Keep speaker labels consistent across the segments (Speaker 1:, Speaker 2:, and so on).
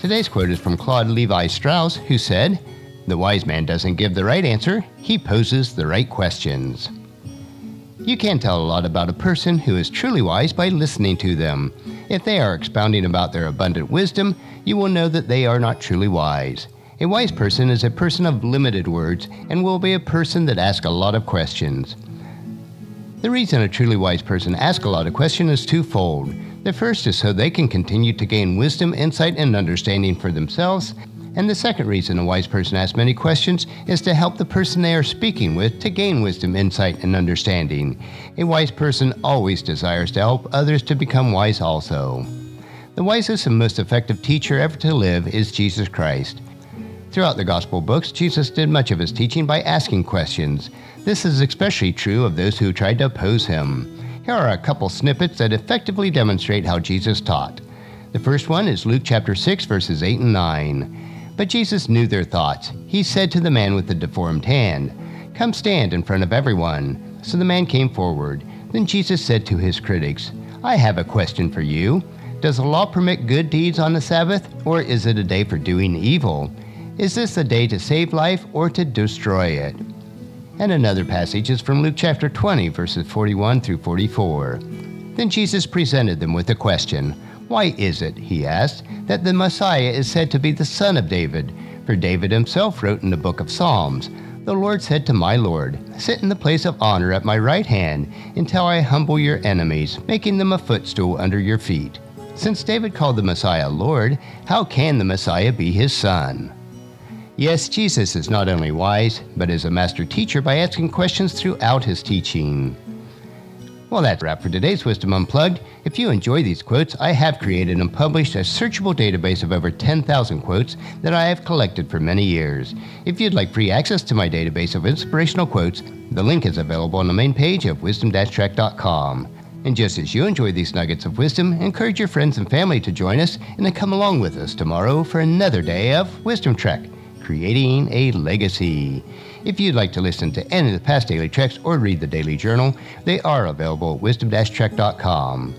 Speaker 1: Today's quote is from Claude Levi Strauss, who said, The wise man doesn't give the right answer, he poses the right questions. You can tell a lot about a person who is truly wise by listening to them. If they are expounding about their abundant wisdom, you will know that they are not truly wise. A wise person is a person of limited words and will be a person that asks a lot of questions. The reason a truly wise person asks a lot of questions is twofold. The first is so they can continue to gain wisdom, insight, and understanding for themselves. And the second reason a wise person asks many questions is to help the person they are speaking with to gain wisdom, insight, and understanding. A wise person always desires to help others to become wise also. The wisest and most effective teacher ever to live is Jesus Christ. Throughout the Gospel books, Jesus did much of his teaching by asking questions. This is especially true of those who tried to oppose him. Here are a couple snippets that effectively demonstrate how Jesus taught. The first one is Luke chapter 6, verses 8 and 9. But Jesus knew their thoughts. He said to the man with the deformed hand, Come stand in front of everyone. So the man came forward. Then Jesus said to his critics, I have a question for you. Does the law permit good deeds on the Sabbath, or is it a day for doing evil? Is this a day to save life or to destroy it? And another passage is from Luke chapter 20, verses 41 through 44. Then Jesus presented them with a question Why is it, he asked, that the Messiah is said to be the son of David? For David himself wrote in the book of Psalms, The Lord said to my Lord, Sit in the place of honor at my right hand until I humble your enemies, making them a footstool under your feet. Since David called the Messiah Lord, how can the Messiah be his son? Yes, Jesus is not only wise, but is a master teacher by asking questions throughout his teaching. Well, that's wrap for today's Wisdom Unplugged. If you enjoy these quotes, I have created and published a searchable database of over 10,000 quotes that I have collected for many years. If you'd like free access to my database of inspirational quotes, the link is available on the main page of wisdom-trek.com. And just as you enjoy these nuggets of wisdom, encourage your friends and family to join us and to come along with us tomorrow for another day of Wisdom Trek creating a legacy. If you'd like to listen to any of the past daily treks or read the daily journal, they are available at wisdom-trek.com.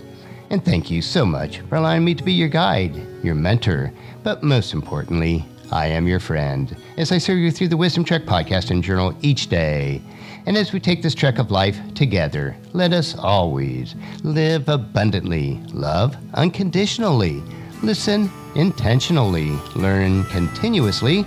Speaker 1: And thank you so much for allowing me to be your guide, your mentor, but most importantly, I am your friend as I serve you through the Wisdom Trek podcast and journal each day. And as we take this trek of life together, let us always live abundantly, love unconditionally, listen intentionally, learn continuously,